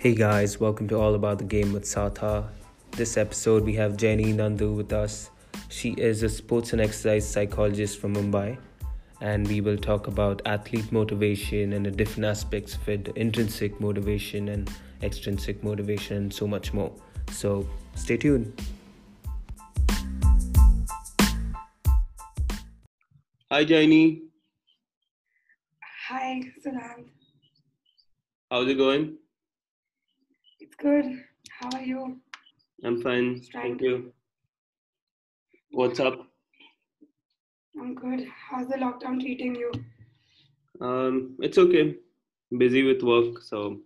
Hey guys, welcome to All About the Game with Satha. This episode we have Jenny Nandu with us. She is a sports and exercise psychologist from Mumbai, and we will talk about athlete motivation and the different aspects of it intrinsic motivation and extrinsic motivation, and so much more. So stay tuned. Hi, Jenny. Hi, Siddhant. How's it going? Good. How are you? I'm fine. Thank you. What's up? I'm good. How's the lockdown treating you? Um, it's okay. Busy with work, so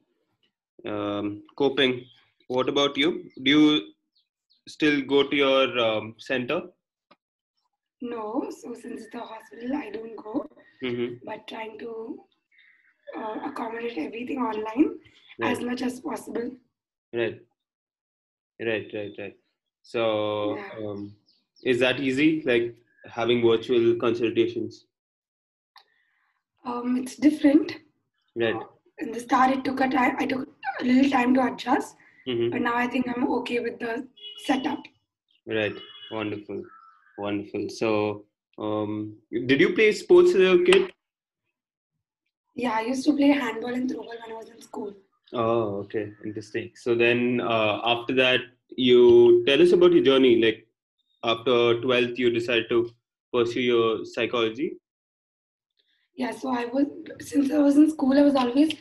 um, coping. What about you? Do you still go to your um, center? No. So since it's a hospital, I don't go. Mm-hmm. But trying to uh, accommodate everything online as much as possible. Right. Right. Right. Right. So, Yeah. um, is that easy? Like having virtual consultations? Um, it's different. Right. In the start, it took a time. I took a little time to adjust, Mm-hmm. but now I think I'm okay with the setup. Right. Wonderful. Wonderful. So, um, did you play sports as a kid? Yeah, I used to play handball and throwball when I was in school. Oh, okay, interesting. So then, uh, after that, you tell us about your journey. Like after twelfth, you decided to pursue your psychology. Yeah, so I was since I was in school, I was always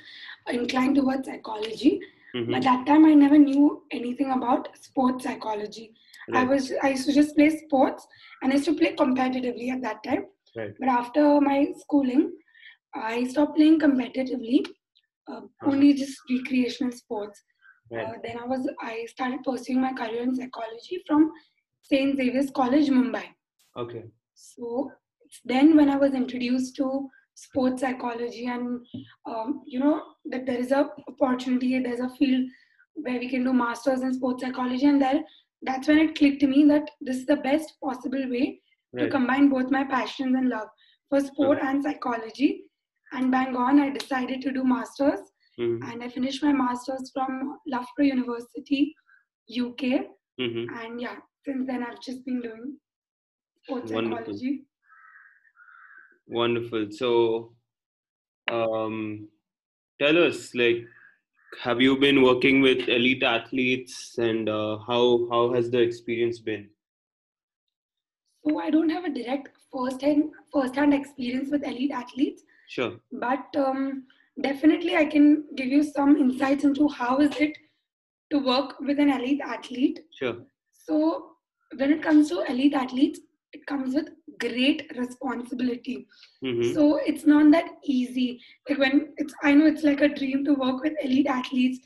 inclined towards psychology. Mm-hmm. But that time I never knew anything about sports psychology. I was I used to just play sports and I used to play competitively at that time. Right. But after my schooling, I stopped playing competitively, uh, only just recreational sports. Right. Uh, then I was I started pursuing my career in psychology from St. Xavier's College, Mumbai. Okay. So then when I was introduced to sports psychology and um, you know that there is a opportunity, there's a field where we can do masters in sports psychology, and that that's when it clicked to me that this is the best possible way to combine both my passions and love for sport and psychology. And bang on, I decided to do masters, Mm-hmm. and I finished my masters from Loughborough University, UK. Mm-hmm. And yeah, since then I've just been doing sports Wonderful. psychology. Wonderful. So, um, tell us, like, have you been working with elite athletes, and uh, how how has the experience been? So I don't have a direct first-hand first-hand experience with elite athletes, Sure. but um, definitely I can give you some insights into how is it to work with an elite athlete. Sure. So when it comes to elite athletes, it comes with great responsibility. Mm-hmm. So it's not that easy. Like when it's, I know it's like a dream to work with elite athletes,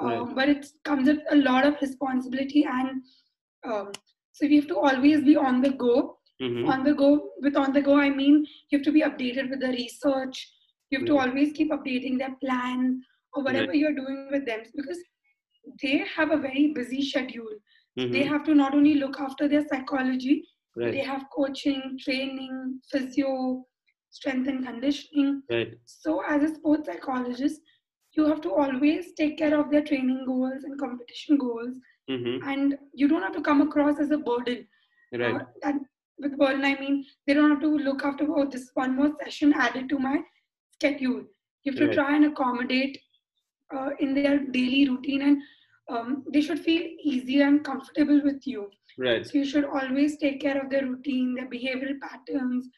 um, Right. but it comes with a lot of responsibility and um, so we have to always be on the go Mm-hmm. on the go with on the go i mean you have to be updated with the research you have to always keep updating their plan or whatever Right. you're doing with them because they have a very busy schedule they Mm-hmm. have to not only look after their psychology they have coaching training physio strength and conditioning Right. so as a sports psychologist you have to always take care of their training goals and competition goals Mm-hmm. and you don't have to come across as a burden Right. uh, and with burden, I mean they don't have to look after oh this one more session added to my schedule. You have to Right. try and accommodate uh, in their daily routine, and um, they should feel easy and comfortable with you. Right. So you should always take care of their routine, their behavioral patterns,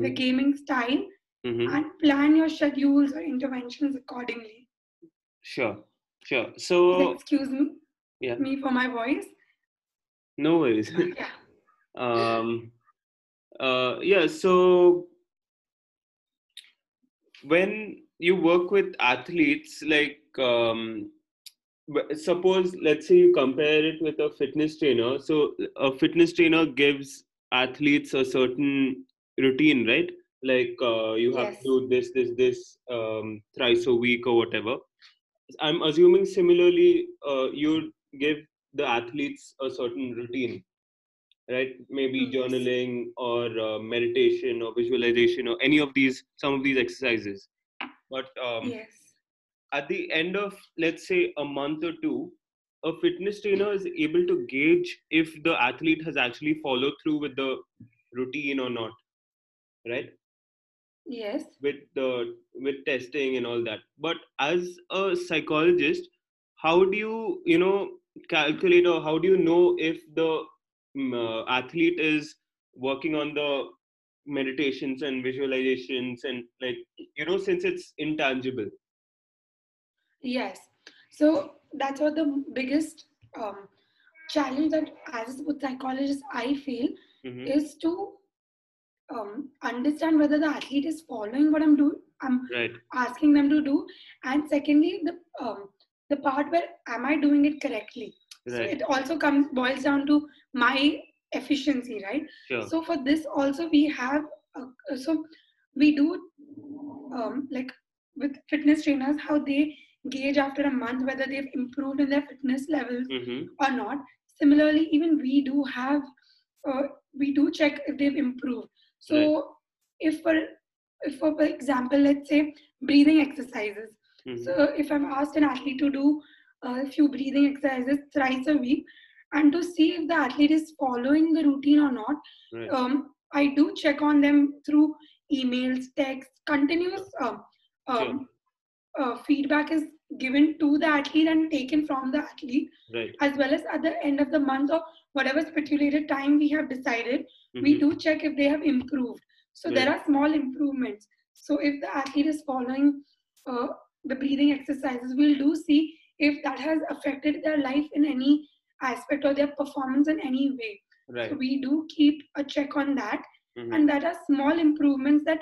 the Mm-hmm. gaming style, Mm-hmm. and plan your schedules or interventions accordingly. Sure. Sure. So, Excuse me, yeah, me for my voice. no worries. Yeah. um, uh, yeah. So, when you work with athletes, like, um, suppose, let's say you compare it with a fitness trainer. So, a fitness trainer gives athletes a certain routine, right? Like, uh, you have Yes. to do this, this, this um, thrice a week or whatever. I'm assuming similarly, uh, you give the athletes a certain routine, right? Maybe Yes. journaling or uh, meditation or visualization or any of these, some of these exercises. But um, Yes. at the end of let's say a month or two a fitness trainer is able to gauge if the athlete has actually followed through with the routine or not right yes with the with testing and all that but as a psychologist how do you you know calculate or how do you know if the athlete is working on the meditations and visualizations and like you know since it's intangible yes so that's what the biggest um, challenge that as a psychologist i feel mm-hmm. is to um, understand whether the athlete is following what I'm doing. I'm right. asking them to do, and secondly, the um, the part where am I doing it correctly? Right. So it also comes boils down to my efficiency, right? Sure. So for this also we have uh, so we do um, like with fitness trainers how they gauge after a month whether they've improved in their fitness levels mm-hmm. or not. Similarly, even we do have uh, we do check if they've improved. So right. if for if for example, let's say breathing exercises. Mm-hmm. So if I've asked an athlete to do a few breathing exercises thrice a week, and to see if the athlete is following the routine or not, right. um, I do check on them through emails, texts, continuous um, um, sure. uh, feedback is given to the athlete and taken from the athlete, right. as well as at the end of the month or whatever stipulated time we have decided, mm-hmm. we do check if they have improved. So there are small improvements. So if the athlete is following uh, the breathing exercises, we'll do see if that has affected their life in any aspect or their performance in any way. Right. So we do keep a check on that. Mm-hmm. And that are small improvements that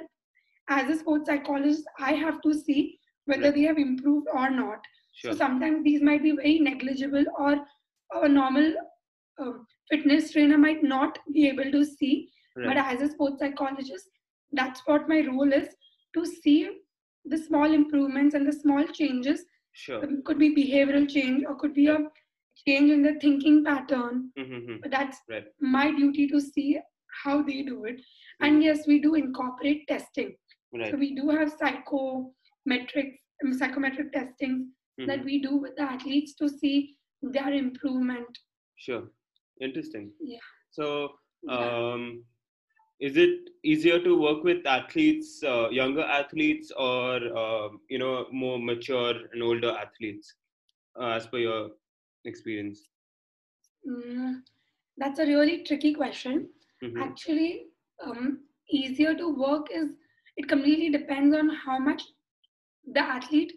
as a sports psychologist, I have to see whether right. they have improved or not. Sure. So sometimes these might be very negligible or a normal um, fitness trainer might not be able to see. Right. But as a sports psychologist, that's what my role is to see the small improvements and the small changes. Sure. It could be behavioral change or could be a change in the thinking pattern. Mm-hmm. But that's right. my duty to see how they do it. Mm-hmm. And yes, we do incorporate testing. Right. So we do have psychometrics, um, psychometric testing mm-hmm. that we do with the athletes to see their improvement. Sure. Interesting. Yeah. So, um, is it easier to work with athletes, uh, younger athletes, or uh, you know more mature and older athletes, uh, as per your experience? Mm, that's a really tricky question. Mm-hmm. Actually, um, easier to work is it completely depends on how much the athlete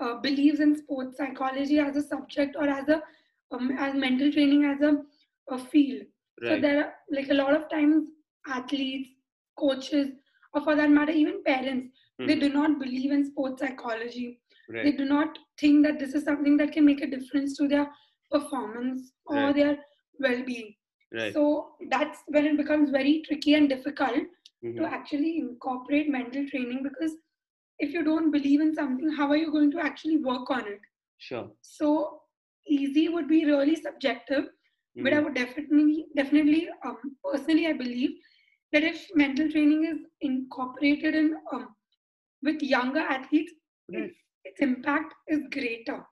uh, believes in sports psychology as a subject or as a um, as mental training as a a field. Right. So there are like a lot of times athletes, coaches, or for that matter, even parents, mm. they hmm. do not believe in sports psychology. Right. They do not think that this is something that can make a difference to their performance or right. their well-being. Right. So that's when it becomes very tricky and difficult mm-hmm. to actually incorporate mental training because if you don't believe in something, how are you going to actually work on it? Sure. So easy would be really subjective Mm-hmm. But I would definitely, definitely, um, personally, I believe that if mental training is incorporated in um, with younger athletes, right. its impact is greater.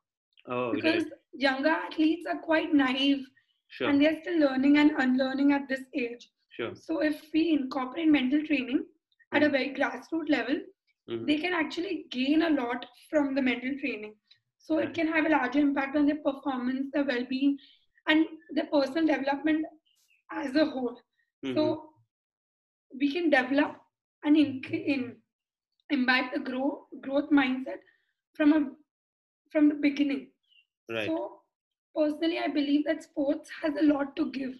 Oh, because younger athletes are quite naive sure. and they're still learning and unlearning at this age. Sure. So if we incorporate mental training mm-hmm. at a mm-hmm. very grassroots level, mm-hmm. they can actually gain a lot from the mental training. So it can have a larger impact on their performance, their well-being, and the personal development as a whole. Mm-hmm. So we can develop and in, in imbibe the grow, growth mindset from a from the beginning. Right. So personally, I believe that sports has a lot to give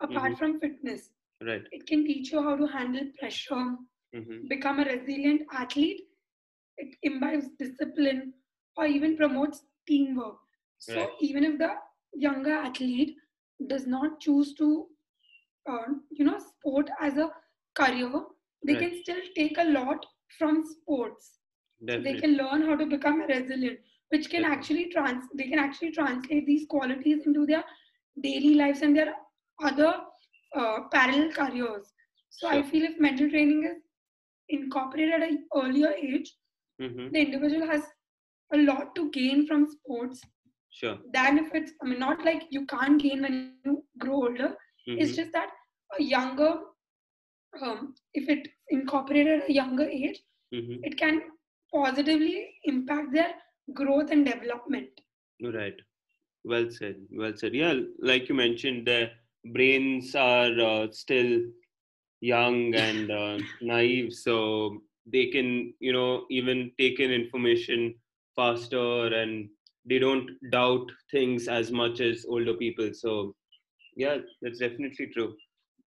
apart mm-hmm. from fitness. Right. It can teach you how to handle pressure, mm-hmm. become a resilient athlete. It imbibes discipline or even promotes teamwork. So right. even if the younger athlete does not choose to uh, you know sport as a career they right. can still take a lot from sports Definitely. they can learn how to become resilient which can Definitely. actually trans they can actually translate these qualities into their daily lives and their other uh, parallel careers so sure. i feel if mental training is incorporated at an earlier age mm-hmm. the individual has a lot to gain from sports Sure. than if it's I mean not like you can't gain when you grow older. It's Mhm. just that a younger um, if it incorporated at a younger age, Mhm. it can positively impact their growth and development. Right. Well said. Well said. Yeah, like you mentioned, the brains are uh, still young and uh, naive, so they can, you know, even take in information faster and they don't doubt things as much as older people. So, yeah, that's definitely true.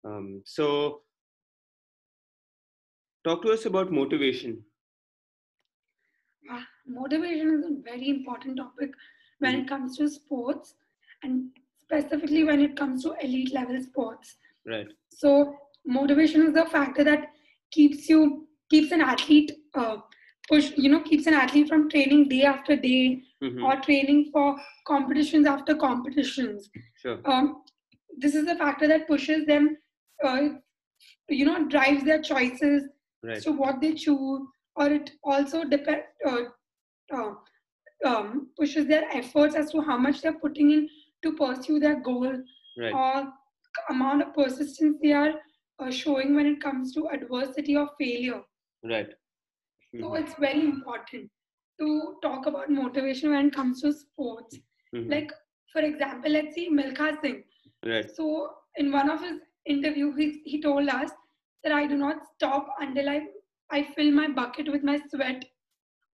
Um, so, talk to us about motivation. Ah, motivation is a very important topic when it comes to sports and specifically when it comes to elite level sports. Right. So motivation is the factor that keeps you keeps an athlete uh, push you know keeps an athlete from training day after day Mhm. or training for competitions after competitions. Sure. Um, this is the factor that pushes them, uh, you know, drives their choices Right. so what they choose, or it also depend uh, uh, um, pushes their efforts as to how much they're putting in to pursue their goal, Right. or amount of persistence they are uh, showing when it comes to adversity or failure. Right. So Mhm. it's very important to talk about motivation when it comes to sports. Mhm. Like for example, let's see Milkha Singh. Right. So in one of his interview, he, he told us that I do not stop until I I fill my bucket with my sweat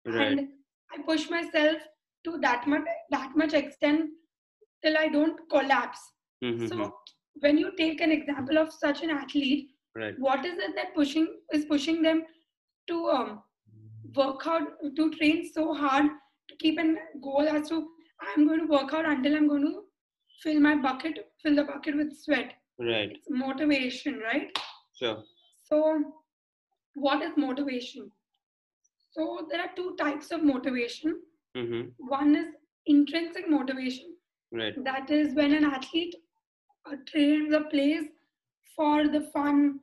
Right. and I push myself to that much that much extent till I don't collapse. Mhm. So when you take an example of such an athlete, Right. what is it that pushing is pushing them to um, work out to train so hard to keep a goal as to I'm going to work out until I'm going to fill my bucket, fill the bucket with sweat. Right. It's motivation, right? Sure. So, what is motivation? So, there are two types of motivation. Mm-hmm. One is intrinsic motivation, Right. that is when an athlete uh, trains or plays for the fun,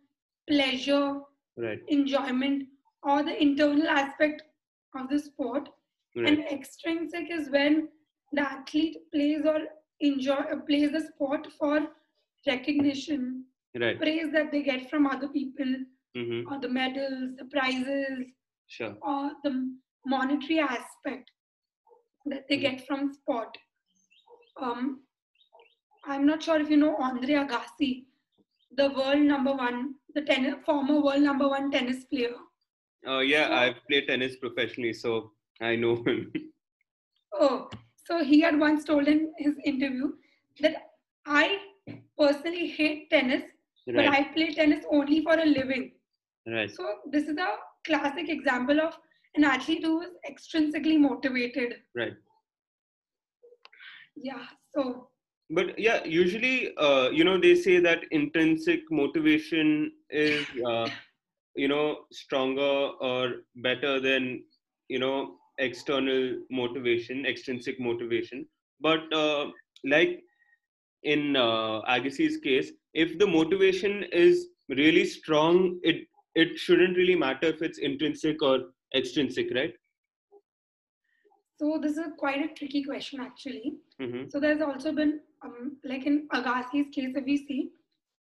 pleasure, Right. enjoyment, or the internal aspect of the sport. Right. And extrinsic is when the athlete plays or enjoy uh, plays the sport for recognition, Right. praise that they get from other people, Mm-hmm. or the medals, the prizes, Sure. or the monetary aspect that they get from sport. Um, I'm not sure if you know Andre Agassi, the world number one, the tennis, former world number one tennis player. Oh yeah, So- I've played tennis professionally, so I know him. Oh, so he had once told in his interview that I personally hate tennis, but. I play tennis only for a living. Right. So this is a classic example of an athlete who is extrinsically motivated. Right. Yeah. So But yeah, usually, uh, you know, they say that intrinsic motivation is, uh, you know, stronger or better than, you know, external motivation, extrinsic motivation. But uh, like in uh, Agassi's case, if the motivation is really strong, it it shouldn't really matter if it's intrinsic or extrinsic, right? so this is quite a tricky question actually. Mm-hmm. So there's also been um, like in Agassi's case, if we see,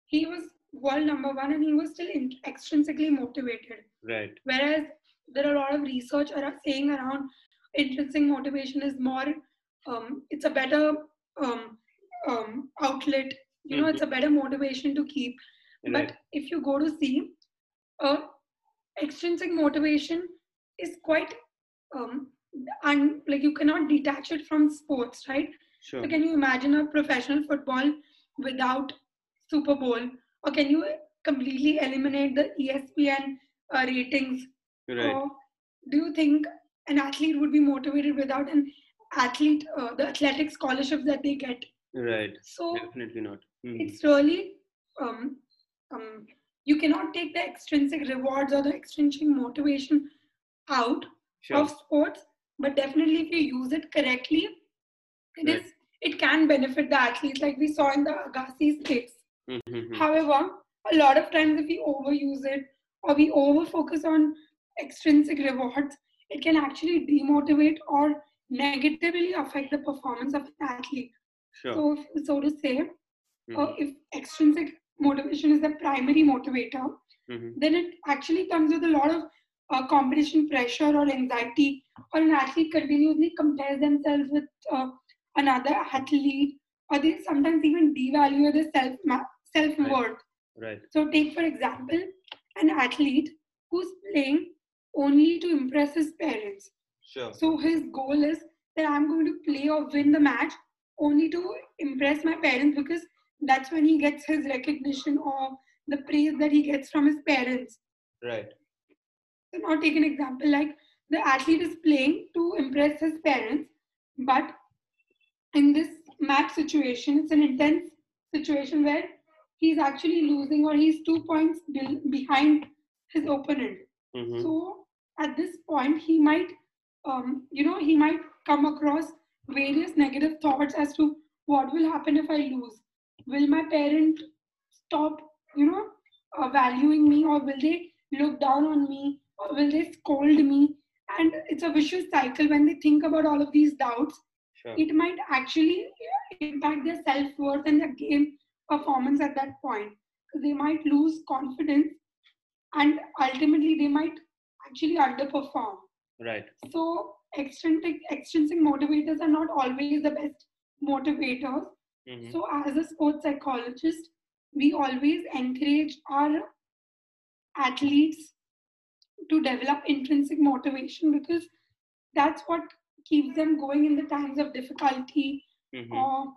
he was world number one and he was still in, extrinsically motivated. Right. Whereas there are a lot of research are saying around intrinsic motivation is more, um, it's a better um, um, outlet. You know, it's a better motivation to keep. Right. But if you go to see, uh, extrinsic motivation is quite um, un, like you cannot detach it from sports, right? Sure. So can you imagine a professional football without Super Bowl, or can you completely eliminate the ESPN uh, ratings? Right. Or do you think an athlete would be motivated without an athlete, uh, the athletic scholarships that they get? Right. So Definitely not. Mhm. it's really um, um, you cannot take the extrinsic rewards or the extrinsic motivation out Sure. of sports, but definitely if you use it correctly, it is Right. it can benefit the athletes, like we saw in the Agassi's case. Mhm. However, a lot of times if we overuse it or we over focus on extrinsic rewards, it can actually demotivate or negatively affect the performance of an athlete. Sure. So, if- so to say, Mhm. uh, if extrinsic motivation is the primary motivator, Mhm. then it actually comes with a lot of uh, competition pressure or anxiety, or an athlete continuously compares themselves with uh, another athlete, or they sometimes even devalue their self self worth. Right. So, take for example, an athlete who's playing only to impress his parents. Sure. So, his goal is that I'm going to play or win the match only to impress my parents because that's when he gets his recognition or the praise that he gets from his parents. Right. So, now take an example like the athlete is playing to impress his parents, but in this match situation, it's an intense situation where he's actually losing or he's two points be- behind his opponent. Mhm. So at this point, he might, um, you know, he might come across various negative thoughts as to what will happen if I lose. Will my parent stop, you know, uh, valuing me, or will they look down on me, or will they scold me? And it's a vicious cycle when they think about all of these doubts. Sure. It might actually impact their self worth and their game performance at that point. They might lose confidence and ultimately they might actually underperform. Right. So extrinsic extrinsic motivators are not always the best motivators. Mhm. So as a sports psychologist, we always encourage our athletes to develop intrinsic motivation because that's what keeps them going in the times of difficulty Mhm. or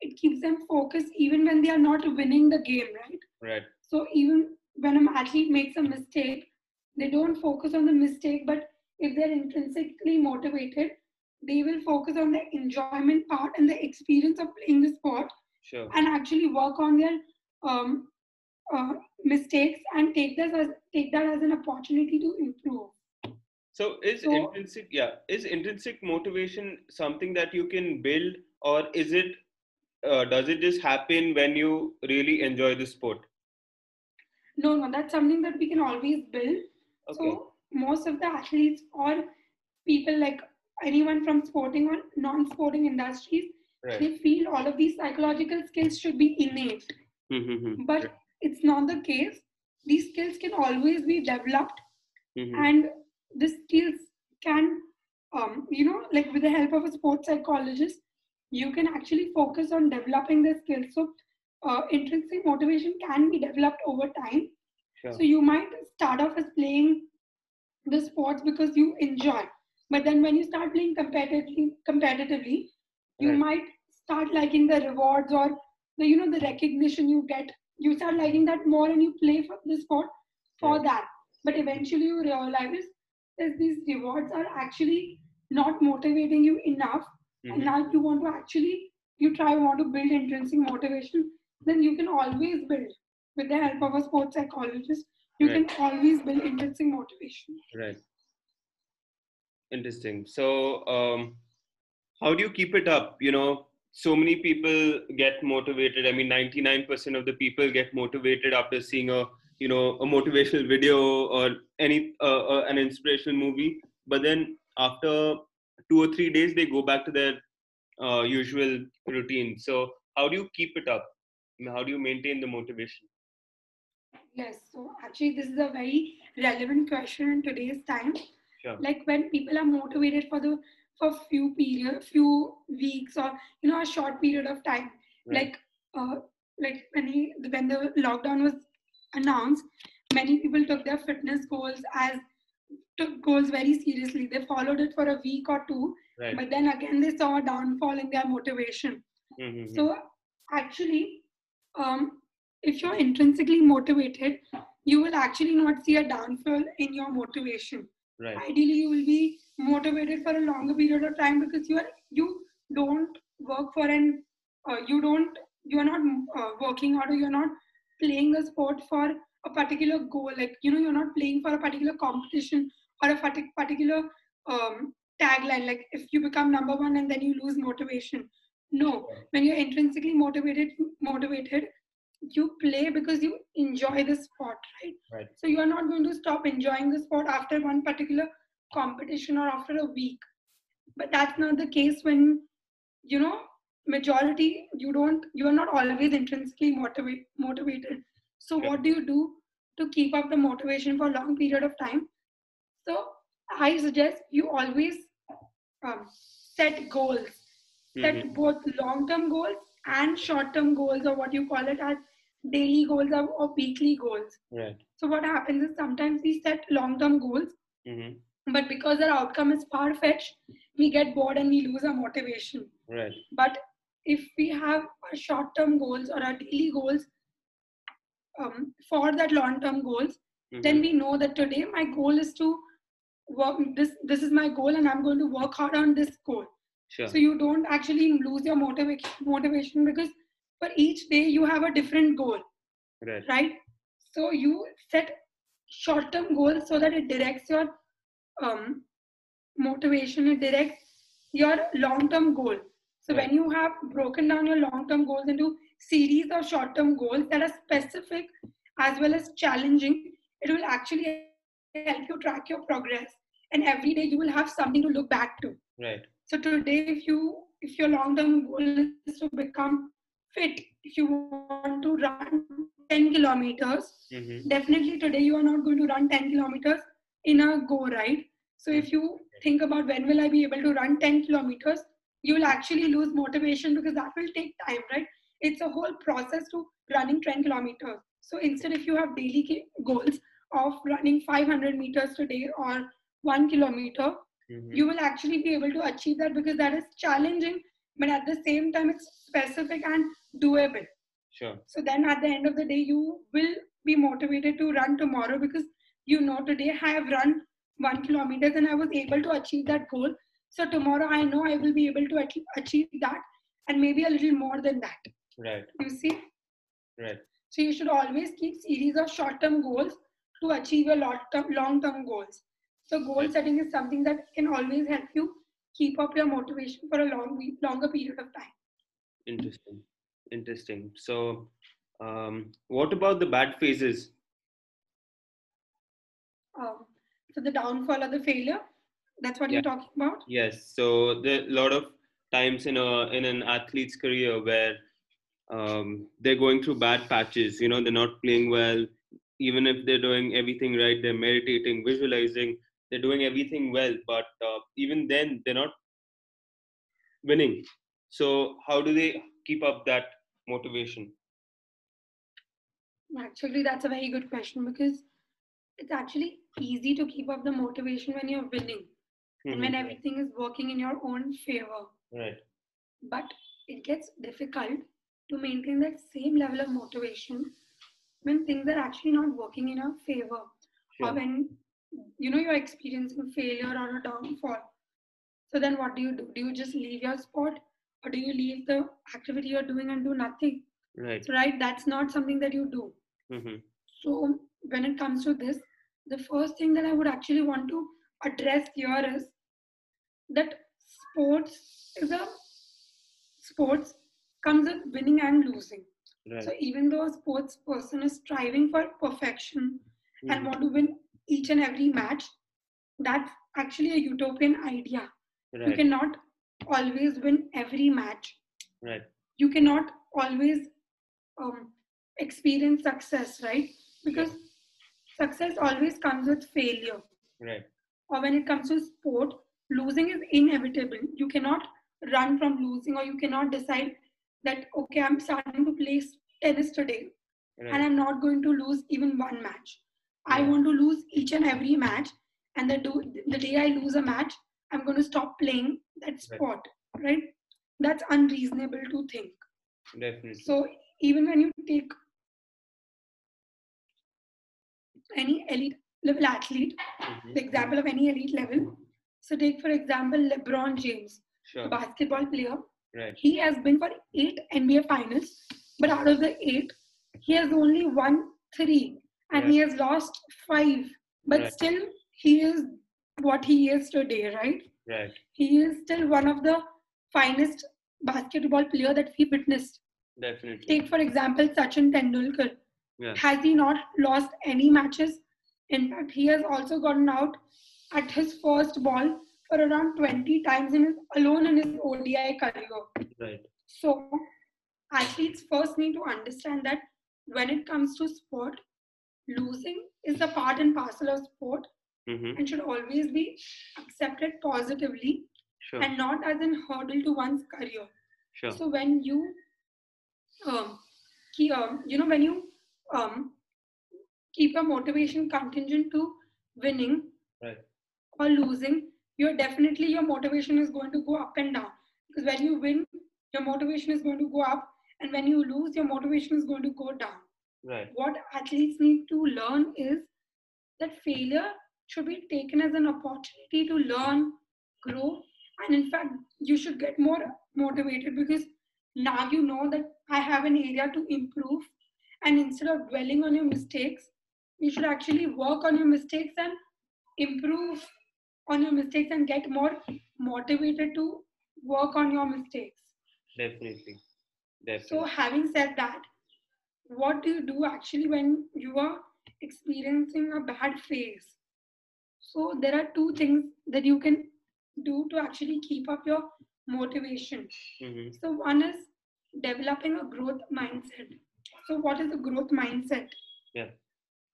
it keeps them focused even when they are not winning the game, right? Right. So even when an athlete makes a mistake, they don't focus on the mistake, but if they're intrinsically motivated, they will focus on the enjoyment part and the experience of playing the sport Sure. and actually work on their um, uh, mistakes and take that as take that as an opportunity to improve. So is So- intrinsic yeah is intrinsic motivation something that you can build or is it uh, does it just happen when you really enjoy the sport? No, no, that's something that we can always build. Okay. So most of the athletes or people like anyone from sporting or non-sporting industries, right. they feel all of these psychological skills should be innate. But it's not the case. These skills can always be developed, Mhm. and the skills can, um, you know, like with the help of a sports psychologist, you can actually focus on developing the skills. So, uh, intrinsic motivation can be developed over time. Sure. So you might start off as playing the sports because you enjoy, but then when you start playing competitively, competitively, you Right. might start liking the rewards or the you know the recognition you get. You start liking that more, and you play for the sport for Right. that. But eventually, you realize that these rewards are actually not motivating you enough, and Mhm. now you want to actually you try want to build intrinsic motivation. Then you can always build with the help of a sports psychologist. You Right. can always build intrinsic motivation. Right. Interesting. So, um, how do you keep it up? You know, so many people get motivated. I mean, 99% of the people get motivated after seeing a, you know, a motivational video or any, uh, uh, an inspirational movie. But then after two or three days, they go back to their uh, usual routine. So, how do you keep it up? How do you maintain the motivation? Yes, so actually, this is a very relevant question in today's time. Sure. Like when people are motivated for the for few period, few weeks, or you know, a short period of time. Right. Like, uh, like when he when the lockdown was announced, many people took their fitness goals as took goals very seriously. They followed it for a week or two, Right. but then again they saw a downfall in their motivation. Mhm. So actually, um, if you're intrinsically motivated, you will actually not see a downfall in your motivation. right. Ideally, you will be motivated for a longer period of time because you are you don't work for an uh, you don't you are not uh, working out or you're not playing a sport for a particular goal. Like you know, you're not playing for a particular competition or a partic- particular um, tagline. Like if you become number one and then you lose motivation. No, when you're intrinsically motivated, motivated, you play because you enjoy the sport, right? Right. So you are not going to stop enjoying the sport after one particular competition or after a week. But that's not the case when, you know, majority you don't you are not always intrinsically motivate, motivated. So what do you do to keep up the motivation for a long period of time? So I suggest you always um, set goals, set Mhm. both long-term goals and short-term goals, or what you call it as daily goals or, or weekly goals. Right. So what happens is sometimes we set long-term goals, hmm but because our outcome is far-fetched, we get bored and we lose our motivation. Right. But if we have our short-term goals or our daily goals um, for that long-term goals, Mhm. then we know that today my goal is to work this this is my goal and i'm going to work hard on this goal Sure. so you don't actually lose your motivation motivation because for each day you have a different goal right. right so you set short term goals so that it directs your um, motivation it directs your long term goal so Right. when you have broken down your long term goals into series of short term goals that are specific as well as challenging it will actually help you track your progress and every day you will have something to look back to Right. so today, if you if your long-term goal is to become fit, if you want to run 10 kilometers, hmm definitely today you are not going to run 10 kilometers in a go, right? So if you think about when will I be able to run 10 kilometers, you will actually lose motivation because that will take time, right? It's a whole process to running 10 kilometers. So instead, if you have daily goals of running 500 meters today or one kilometer, hmm you will actually be able to achieve that because that is challenging but at the same time it's specific and doable Sure. so then at the end of the day you will be motivated to run tomorrow because you know today i have run one kilometers and i was able to achieve that goal so tomorrow i know i will be able to achieve that and maybe a little more than that Right. you see Right. so you should always keep series of short-term goals to achieve your long-term long-term goals. So goal Right. setting is something that can always help you keep up your motivation for a long longer period of time. Interesting. Interesting. So, um, what about the bad phases? Um, so the downfall or the failure, that's what Yeah. you're talking about. Yes. So there a lot of times in a in an athlete's career where um, they're going through bad patches. You know, they're not playing well. Even if they're doing everything right, they're meditating, visualizing, they're doing everything well. But uh, even then, they're not winning. So how do they keep up that motivation? Actually, that's a very good question because it's actually easy to keep up the motivation when you're winning and when everything is working in your own favor. Right. but it gets difficult to maintain that same level of motivation when things are actually not working in our favor. Or when you know you're experiencing failure or a downfall. So then what do you do? Do you just leave your spot? Or do you leave the activity you're doing and do nothing? Right. so right that's not something that you do. Hmm so when it comes to this the first thing that i would actually want to address here is that sports is a sports comes with winning and losing. Right. So even though a sports person is striving for perfection and Mhm. want to win each and every match, that's actually a utopian idea. You cannot always win every match. Right. You cannot always um, experience success, right? Because success always comes with failure. Right. Or when it comes to sport, losing is inevitable. You cannot run from losing, or you cannot decide that, okay, I'm starting to play tennis today and I'm not going to lose even one match. I want to lose each and every match, and the, do, the day I lose a match, I'm going to stop playing that sport, right? That's unreasonable to think. Definitely. So even when you take any elite level athlete, Mhm. the example of any elite level. So take for example LeBron James, Sure. basketball player. Right. He has been for eight NBA finals, but out of the eight, he has only won three, and he has lost five. But Right. still, he is what he is today, right? Right. He is still one of the finest basketball player that we witnessed. Definitely. Take for example Sachin Tendulkar. Yeah. Has he not lost any matches? In fact, he has also gotten out at his first ball for around 20 times in his alone in his ODI career. Right. So athletes first need to understand that when it comes to sport, losing is a part and parcel of sport Mm-hmm. and should always be accepted positively Sure. and not as an hurdle to one's career. Sure. So when you, um, um, you know, when you um, keep your motivation contingent to winning Right. or losing, you're definitely your motivation is going to go up and down. Because when you win, your motivation is going to go up, and when you lose, your motivation is going to go down. Right. What athletes need to learn is that failure should be taken as an opportunity to learn, grow, and in fact, you should get more motivated because now you know that I have an area to improve. And instead of dwelling on your mistakes, you should actually work on your mistakes and improve on your mistakes and get more motivated to work on your mistakes. Definitely. definitely So, having said that, what do you do actually when you are experiencing a bad phase? So, there are two things that you can do to actually keep up your motivation. Mm-hmm. So, one is developing a growth mindset. So, what is a growth mindset? Yeah.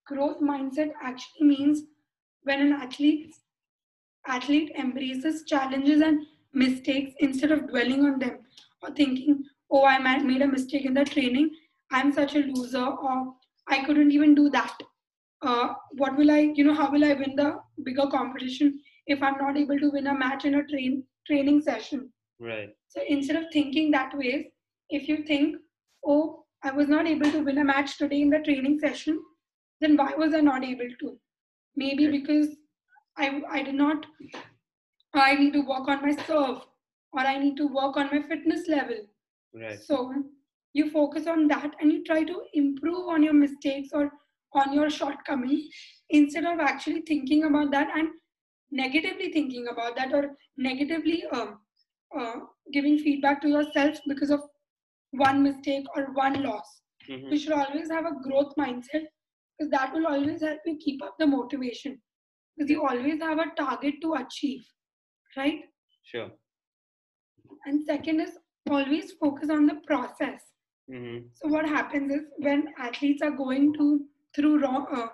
Growth mindset actually means when an athlete athlete embraces challenges and mistakes instead of dwelling on them or thinking, oh, I made a mistake in the training, I'm such a loser, or I couldn't even do that. Uh, what will I, you know, how will I win the bigger competition if I'm not able to win a match in a train training session? Right. So instead of thinking that way, if you think, oh, I was not able to win a match today in the training session, then why was I not able to? Maybe because I, I did not, I need to work on my serve or I need to work on my fitness level. Right. So you focus on that and you try to improve on your mistakes or on your shortcomings instead of actually thinking about that and negatively thinking about that or negatively um, uh, giving feedback to yourself because of one mistake or one loss. Mm-hmm. You should always have a growth mindset because that will always help you keep up the motivation because you always have a target to achieve, right? Sure. And second is always focus on the process. Mm-hmm. So what happens is when athletes are going to through wrong, uh,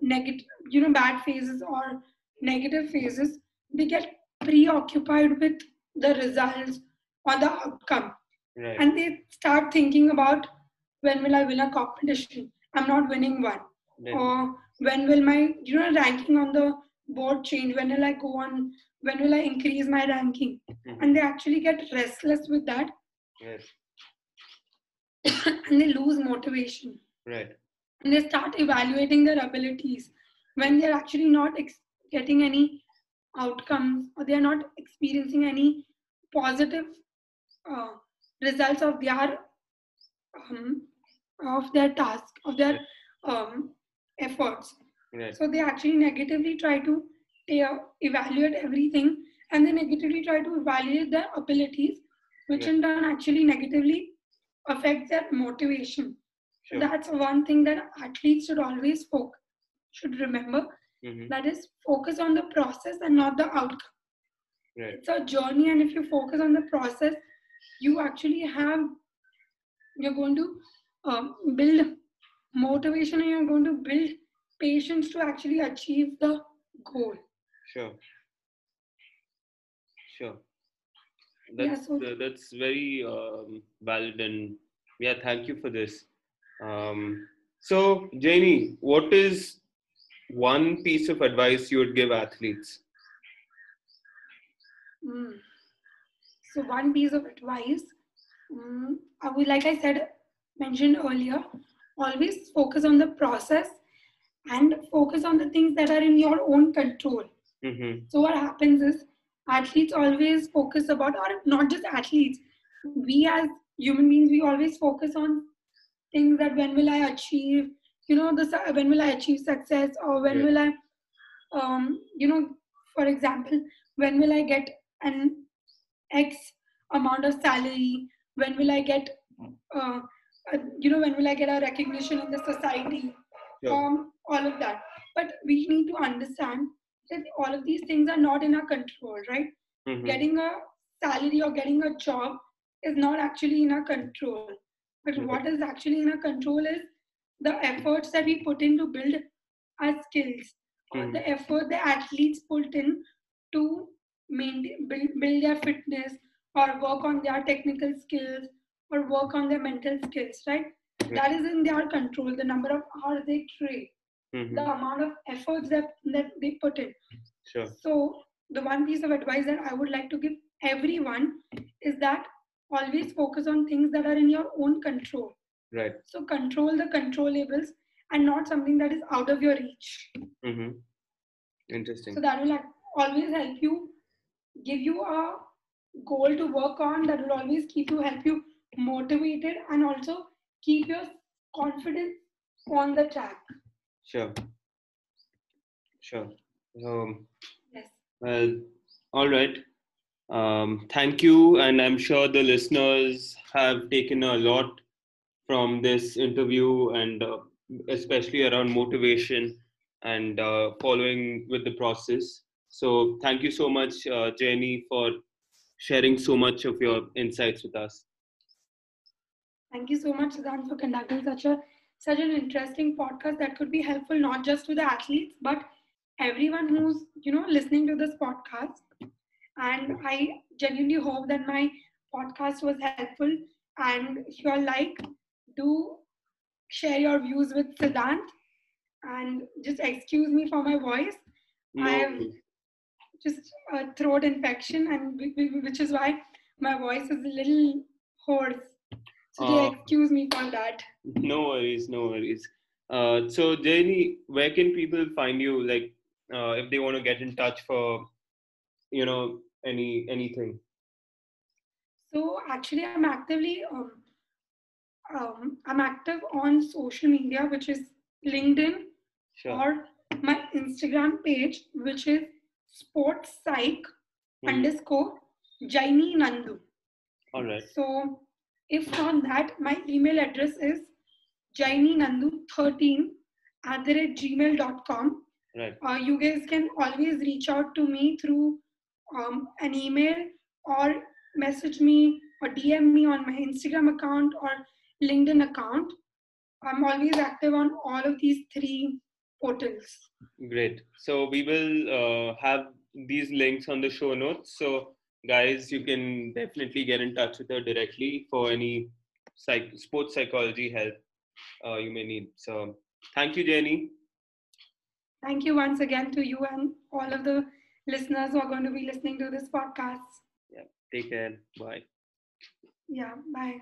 negative, you know, bad phases or negative phases, they get preoccupied with the results or the outcome, Right. and they start thinking about when will I win a competition? I'm not winning one, Or when will my you know ranking on the board change? When will I go on? When will I increase my ranking? Mhm. And they actually get restless with that, Yes. and they lose motivation. Right. and they start evaluating their abilities when they're actually not ex- getting any outcomes or they're not experiencing any positive uh, results of their um, of their task of their um, efforts Right. so they actually negatively try to uh, evaluate everything and they negatively try to evaluate their abilities which Yeah. in turn actually negatively affects their motivation Sure. that's one thing that athletes should always focus should remember Mm-hmm. that is focus on the process and not the outcome Right. it's a journey and if you focus on the process you actually have you're going to um, build motivation and you're going to build patience to actually achieve the goal Sure. Sure. Yeah, That's so- uh, that's very um, valid and yeah, thank you for this. Um, so, Janie, what is one piece of advice you would give athletes? Mm. So one piece of advice, mm, I would, like I said, mentioned earlier, always focus on the process and focus on the things that are in your own control. Mm-hmm. So what happens is athletes always focus about, or not just athletes, we as human beings, we always focus on things that when will I achieve, you know, the when will I achieve success, or when Yeah. will I, um, you know, for example, when will I get an X amount of salary? When will I get, uh, uh, you know, when will I get a recognition in the society? Sure. Um, all of that. But we need to understand that all of these things are not in our control, right? Mhm. Getting a salary or getting a job is not actually in our control. But Mhm. what is actually in our control is the efforts that we put in to build our skills, or Mhm. the effort the athletes put in to maintain, build, build their fitness, or work on their technical skills, or work on their mental skills, right? Right. That is in their control. The number of hours they train, Mhm. the amount of efforts that, that they put in. Sure. So, the one piece of advice that I would like to give everyone is that always focus on things that are in your own control. Right. So, control the controllables and not something that is out of your reach. Mm-hmm. Interesting. So, that will like, always help you, give you a goal to work on, that will always keep you, help you motivated, and also keep your confidence on the track. Sure. Sure. Um, Yes. well, all right. Um, thank you, and I'm sure the listeners have taken a lot from this interview, and uh, especially around motivation and uh, following with the process. So, thank you so much, uh, Jenny, for sharing so much of your insights with us. Thank you so much, Siddhant, for conducting such a such an interesting podcast that could be helpful not just to the athletes but everyone who's you know listening to this podcast. And I genuinely hope that my podcast was helpful. And if you all like, do share your views with Siddhant. And just excuse me for my voice. I have just a throat infection, and whi- whi- which is why my voice is a little hoarse. So excuse me for that. No worries, no worries. Uh, so, Jenny, where can people find you? Like, uh, if they want to get in touch for, you know, any anything. So actually, I'm actively um, um, I'm active on social media, which is LinkedIn Sure. or my Instagram page, which is sports psych Mhm. underscore Jaini Nandu. All right. So if on that, my email address is jaininandu13 at the rate gmail.com. Right. Uh, you guys can always reach out to me through um, an email or message me or DM me on my Instagram account or LinkedIn account. I'm always active on all of these three portals. Great. So we will uh, have these links on the show notes. So guys, you can definitely get in touch with her directly for any psych- sports psychology help uh, you may need. So thank you, Jenny. Thank you once again to you and all of the listeners who are going to be listening to this podcast. Yeah, take care. Bye. Yeah, bye.